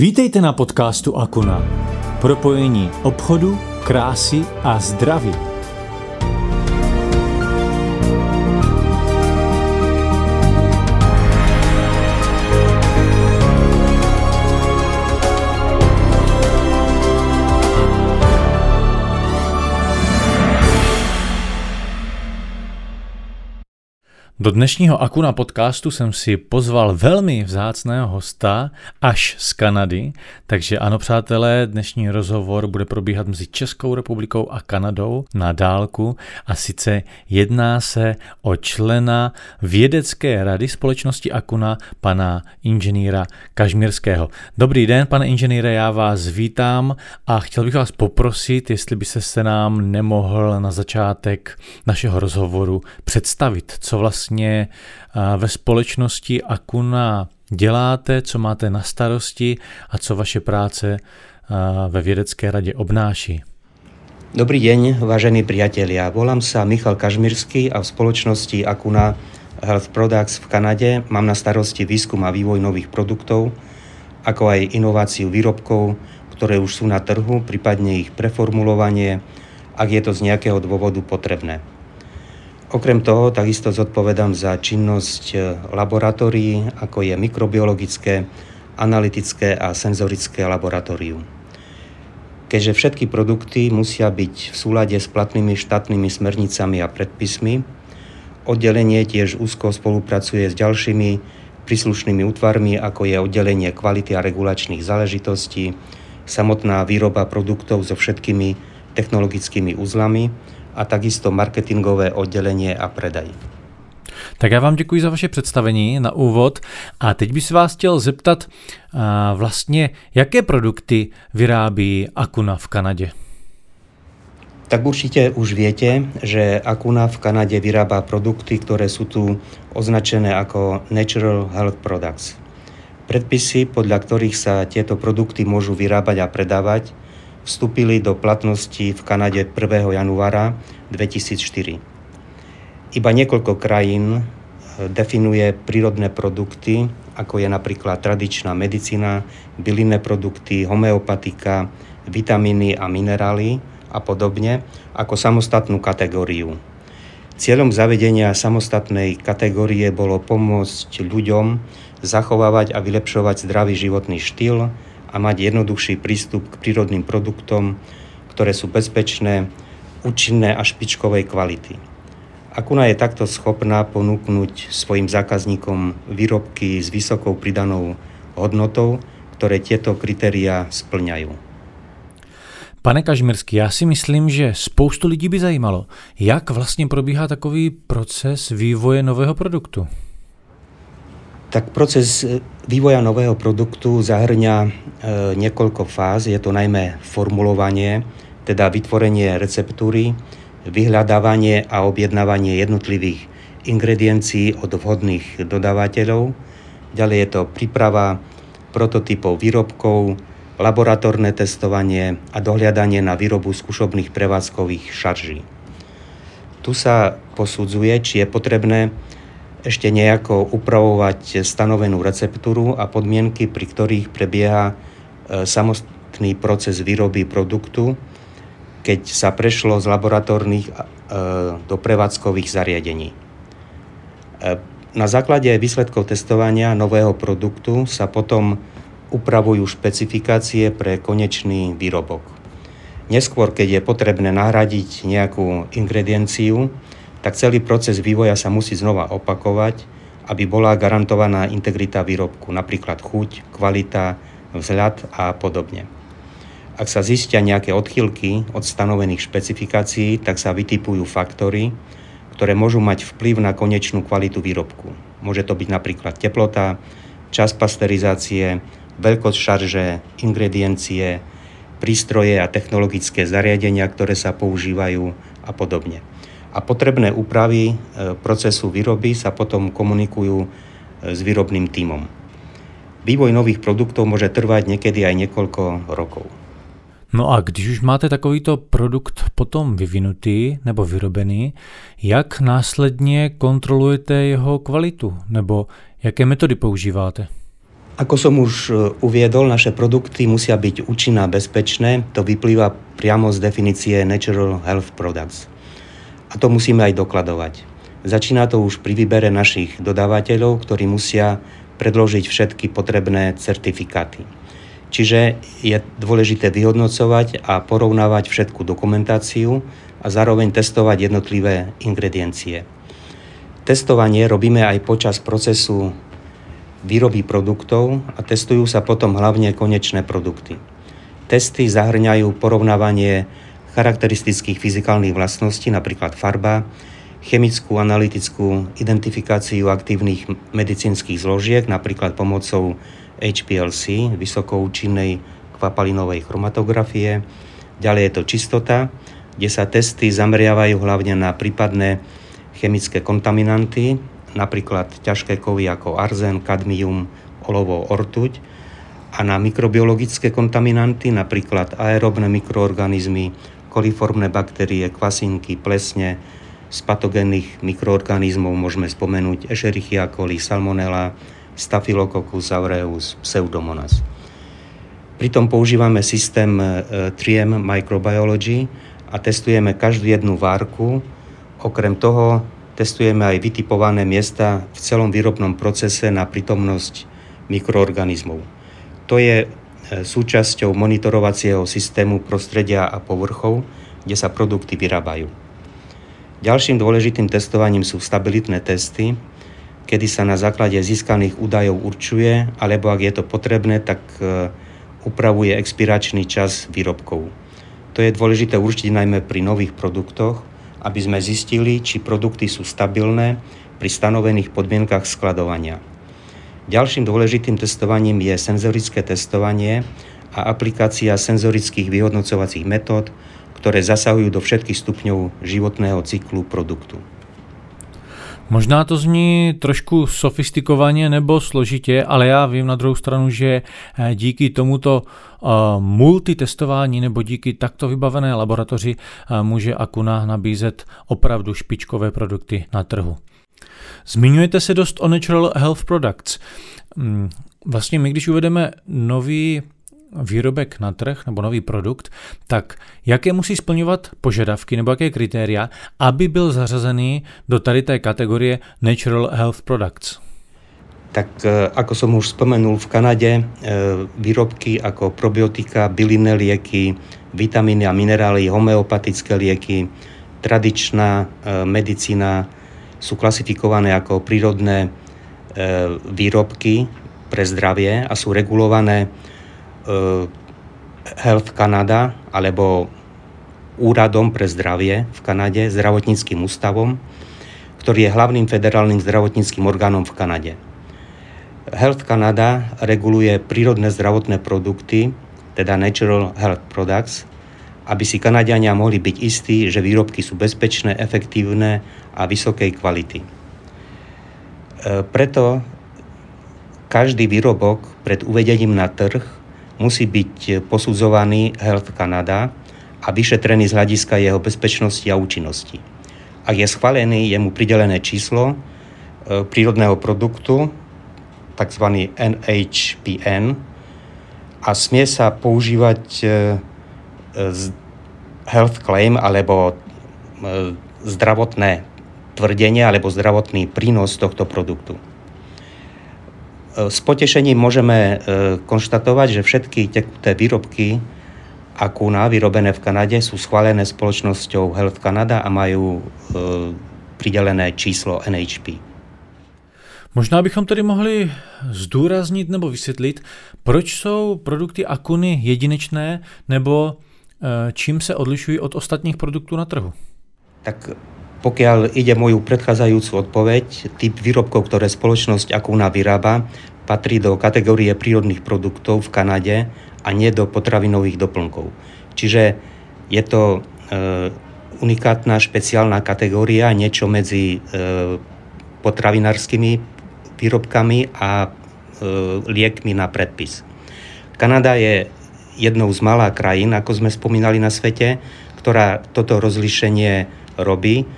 Vítejte na podcastu Akuna. Propojení obchodu, krásy a zdraví. Do dnešního Akuna podcastu jsem si pozval velmi vzácného hosta až z Kanady, takže ano přátelé, dnešní rozhovor bude probíhat mezi Českou republikou a Kanadou na dálku a sice jedná se o člena vědecké rady společnosti Akuna, pana inženýra Kažmírského. Dobrý den, pane inženýre, já vás vítám a chtěl bych vás poprosit, jestli by se nám nemohl na začátek našeho rozhovoru představit, co vlastně vlastně ve společnosti Akuna děláte, co máte na starosti a co vaše práce ve vědecké radě obnáší. Dobrý deň, vážení priatelia. Volám sa Michal Kažmírsky a v spoločnosti Akuna Health Products v Kanade mám na starosti výskum a vývoj nových produktov, ako aj inováciu výrobkov, ktoré už sú na trhu, prípadne ich preformulovanie, ak je to z nejakého dôvodu potrebné. Okrem toho takisto zodpovedám za činnosť e, laboratórií, ako je mikrobiologické, analytické a senzorické laboratórium. Keďže všetky produkty musia byť v súlade s platnými štátnymi smernicami a predpismi, oddelenie tiež úzko spolupracuje s ďalšími príslušnými útvarmi, ako je oddelenie kvality a regulačných záležitostí, samotná výroba produktov so všetkými technologickými úzlami, a takisto marketingové oddělení a predaj. Tak já vám děkuji za vaše představení na úvod a teď bych se vás chtěl zeptat vlastně, jaké produkty vyrábí Akuna v Kanadě? Tak určite už viete, že Akuna v Kanade vyrába produkty, ktoré sú tu označené ako Natural Health Products. Predpisy, podľa ktorých sa tieto produkty môžu vyrábať a predávať, vstúpili do platnosti v Kanade 1. januára 2004. Iba niekoľko krajín eh, definuje prírodné produkty, ako je napríklad tradičná medicína, bylinné produkty, homeopatika, vitamíny a minerály a podobne, ako samostatnú kategóriu. Cieľom zavedenia samostatnej kategórie bolo pomôcť ľuďom zachovávať a vylepšovať zdravý životný štýl, a mať jednoduchší prístup k prírodným produktom, ktoré sú bezpečné, účinné a špičkovej kvality. Akuna je takto schopná ponúknuť svojim zákazníkom výrobky s vysokou pridanou hodnotou, ktoré tieto kritéria splňajú. Pane Kažmirský, já si myslím, že spoustu lidí by zajímalo, jak vlastně probíhá takový proces vývoje nového produktu. Tak proces e, vývoja nového produktu zahrňa e, niekoľko fáz. Je to najmä formulovanie, teda vytvorenie receptúry, vyhľadávanie a objednávanie jednotlivých ingrediencií od vhodných dodávateľov. Ďalej je to príprava prototypov výrobkov, laboratórne testovanie a dohliadanie na výrobu skúšobných prevádzkových šarží. Tu sa posudzuje, či je potrebné ešte nejako upravovať stanovenú receptúru a podmienky, pri ktorých prebieha e, samotný proces výroby produktu, keď sa prešlo z laboratórnych e, do prevádzkových zariadení. E, na základe výsledkov testovania nového produktu sa potom upravujú špecifikácie pre konečný výrobok. Neskôr, keď je potrebné nahradiť nejakú ingredienciu, tak celý proces vývoja sa musí znova opakovať, aby bola garantovaná integrita výrobku, napríklad chuť, kvalita, vzhľad a podobne. Ak sa zistia nejaké odchylky od stanovených špecifikácií, tak sa vytipujú faktory, ktoré môžu mať vplyv na konečnú kvalitu výrobku. Môže to byť napríklad teplota, čas pasterizácie, veľkosť šarže, ingrediencie, prístroje a technologické zariadenia, ktoré sa používajú a podobne a potrebné úpravy e, procesu výroby sa potom komunikujú e, s výrobným tímom. Vývoj nových produktov môže trvať niekedy aj niekoľko rokov. No a když už máte takovýto produkt potom vyvinutý nebo vyrobený, jak následně kontrolujete jeho kvalitu? Nebo jaké metody používáte? Ako som už e, uviedol, naše produkty musia byť účinné a bezpečné. To vyplýva priamo z definície Natural Health Products. A to musíme aj dokladovať. Začína to už pri výbere našich dodávateľov, ktorí musia predložiť všetky potrebné certifikáty. Čiže je dôležité vyhodnocovať a porovnávať všetku dokumentáciu a zároveň testovať jednotlivé ingrediencie. Testovanie robíme aj počas procesu výroby produktov a testujú sa potom hlavne konečné produkty. Testy zahrňajú porovnávanie charakteristických fyzikálnych vlastností, napríklad farba, chemickú analytickú identifikáciu aktívnych medicínskych zložiek, napríklad pomocou HPLC, vysokoučinnej kvapalinovej chromatografie. Ďalej je to čistota, kde sa testy zameriavajú hlavne na prípadné chemické kontaminanty, napríklad ťažké kovy ako arzen, kadmium, olovo, ortuť a na mikrobiologické kontaminanty, napríklad aerobné mikroorganizmy, koliformné baktérie, kvasinky, plesne, z patogénnych mikroorganizmov môžeme spomenúť Escherichia coli, Salmonella, Staphylococcus aureus, Pseudomonas. Pritom používame systém 3M e, Microbiology a testujeme každú jednu várku. Okrem toho Testujeme aj vytipované miesta v celom výrobnom procese na prítomnosť mikroorganizmov. To je súčasťou monitorovacieho systému prostredia a povrchov, kde sa produkty vyrábajú. Ďalším dôležitým testovaním sú stabilitné testy, kedy sa na základe získaných údajov určuje, alebo ak je to potrebné, tak e, upravuje expiračný čas výrobkov. To je dôležité určiť najmä pri nových produktoch, aby sme zistili, či produkty sú stabilné pri stanovených podmienkach skladovania. Ďalším dôležitým testovaním je senzorické testovanie a aplikácia senzorických vyhodnocovacích metód, ktoré zasahujú do všetkých stupňov životného cyklu produktu. Možná to zní trošku sofistikovaně nebo složitě, ale já vím na druhou stranu, že eh, díky tomuto eh, multitestování nebo díky takto vybavené laboratoři eh, může Akuna nabízet opravdu špičkové produkty na trhu. Zmiňujete se dost o Natural Health Products. Hmm, vlastně my, když uvedeme nový výrobek na trh nebo nový produkt, tak jaké musí splňovat požadavky nebo jaké kritéria, aby byl zařazený do tady té kategorie Natural Health Products? Tak e, ako som už spomenul, v Kanade e, výrobky ako probiotika, bylinné lieky, vitamíny a minerály, homeopatické lieky, tradičná e, medicína sú klasifikované ako prírodné výrobky pre zdravie a sú regulované Eh, Health Canada alebo Úradom pre zdravie v Kanade, zdravotníckým ústavom, ktorý je hlavným federálnym zdravotníckým orgánom v Kanade. Health Canada reguluje prírodné zdravotné produkty, teda Natural Health Products, aby si Kanadiania mohli byť istí, že výrobky sú bezpečné, efektívne a vysokej kvality. Eh, preto každý výrobok pred uvedením na trh musí byť posudzovaný Health Canada a vyšetrený z hľadiska jeho bezpečnosti a účinnosti. Ak je schválený, je mu pridelené číslo e, prírodného produktu, tzv. NHPN, a smie sa používať e, health claim alebo e, zdravotné tvrdenie alebo zdravotný prínos tohto produktu. S potešením môžeme e, konštatovať, že všetky tekuté výrobky Akuna vyrobené v Kanade sú schválené spoločnosťou Health Canada a majú e, pridelené číslo NHP. Možná bychom tedy mohli zdůraznit nebo vysvětlit, proč jsou produkty Akuny jedinečné nebo e, čím se odlišují od ostatních produktů na trhu. Tak pokiaľ ide moju predchádzajúcu odpoveď, typ výrobkov, ktoré spoločnosť Akuna vyrába, patrí do kategórie prírodných produktov v Kanade a nie do potravinových doplnkov. Čiže je to e, unikátna špeciálna kategória, niečo medzi e, potravinárskymi výrobkami a e, liekmi na predpis. Kanada je jednou z malá krajín, ako sme spomínali na svete, ktorá toto rozlišenie robí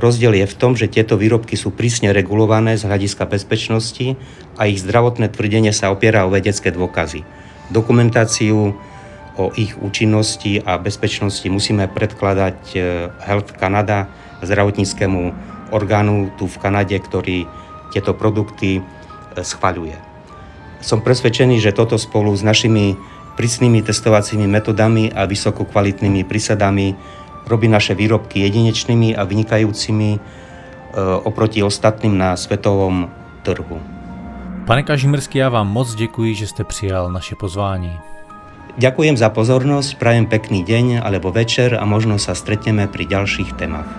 Rozdiel je v tom, že tieto výrobky sú prísne regulované z hľadiska bezpečnosti a ich zdravotné tvrdenie sa opiera o vedecké dôkazy. Dokumentáciu o ich účinnosti a bezpečnosti musíme predkladať e, Health Canada, zdravotníckému orgánu tu v Kanade, ktorý tieto produkty e, schvaľuje. Som presvedčený, že toto spolu s našimi prísnymi testovacími metodami a vysokokvalitnými prísadami robí naše výrobky jedinečnými a vynikajúcimi e, oproti ostatným na svetovom trhu. Pane Kažimrský, já vám moc děkuji, že jste přijal naše pozvání. Ďakujem za pozornosť, prajem pekný deň alebo večer a možno sa stretneme pri ďalších témach.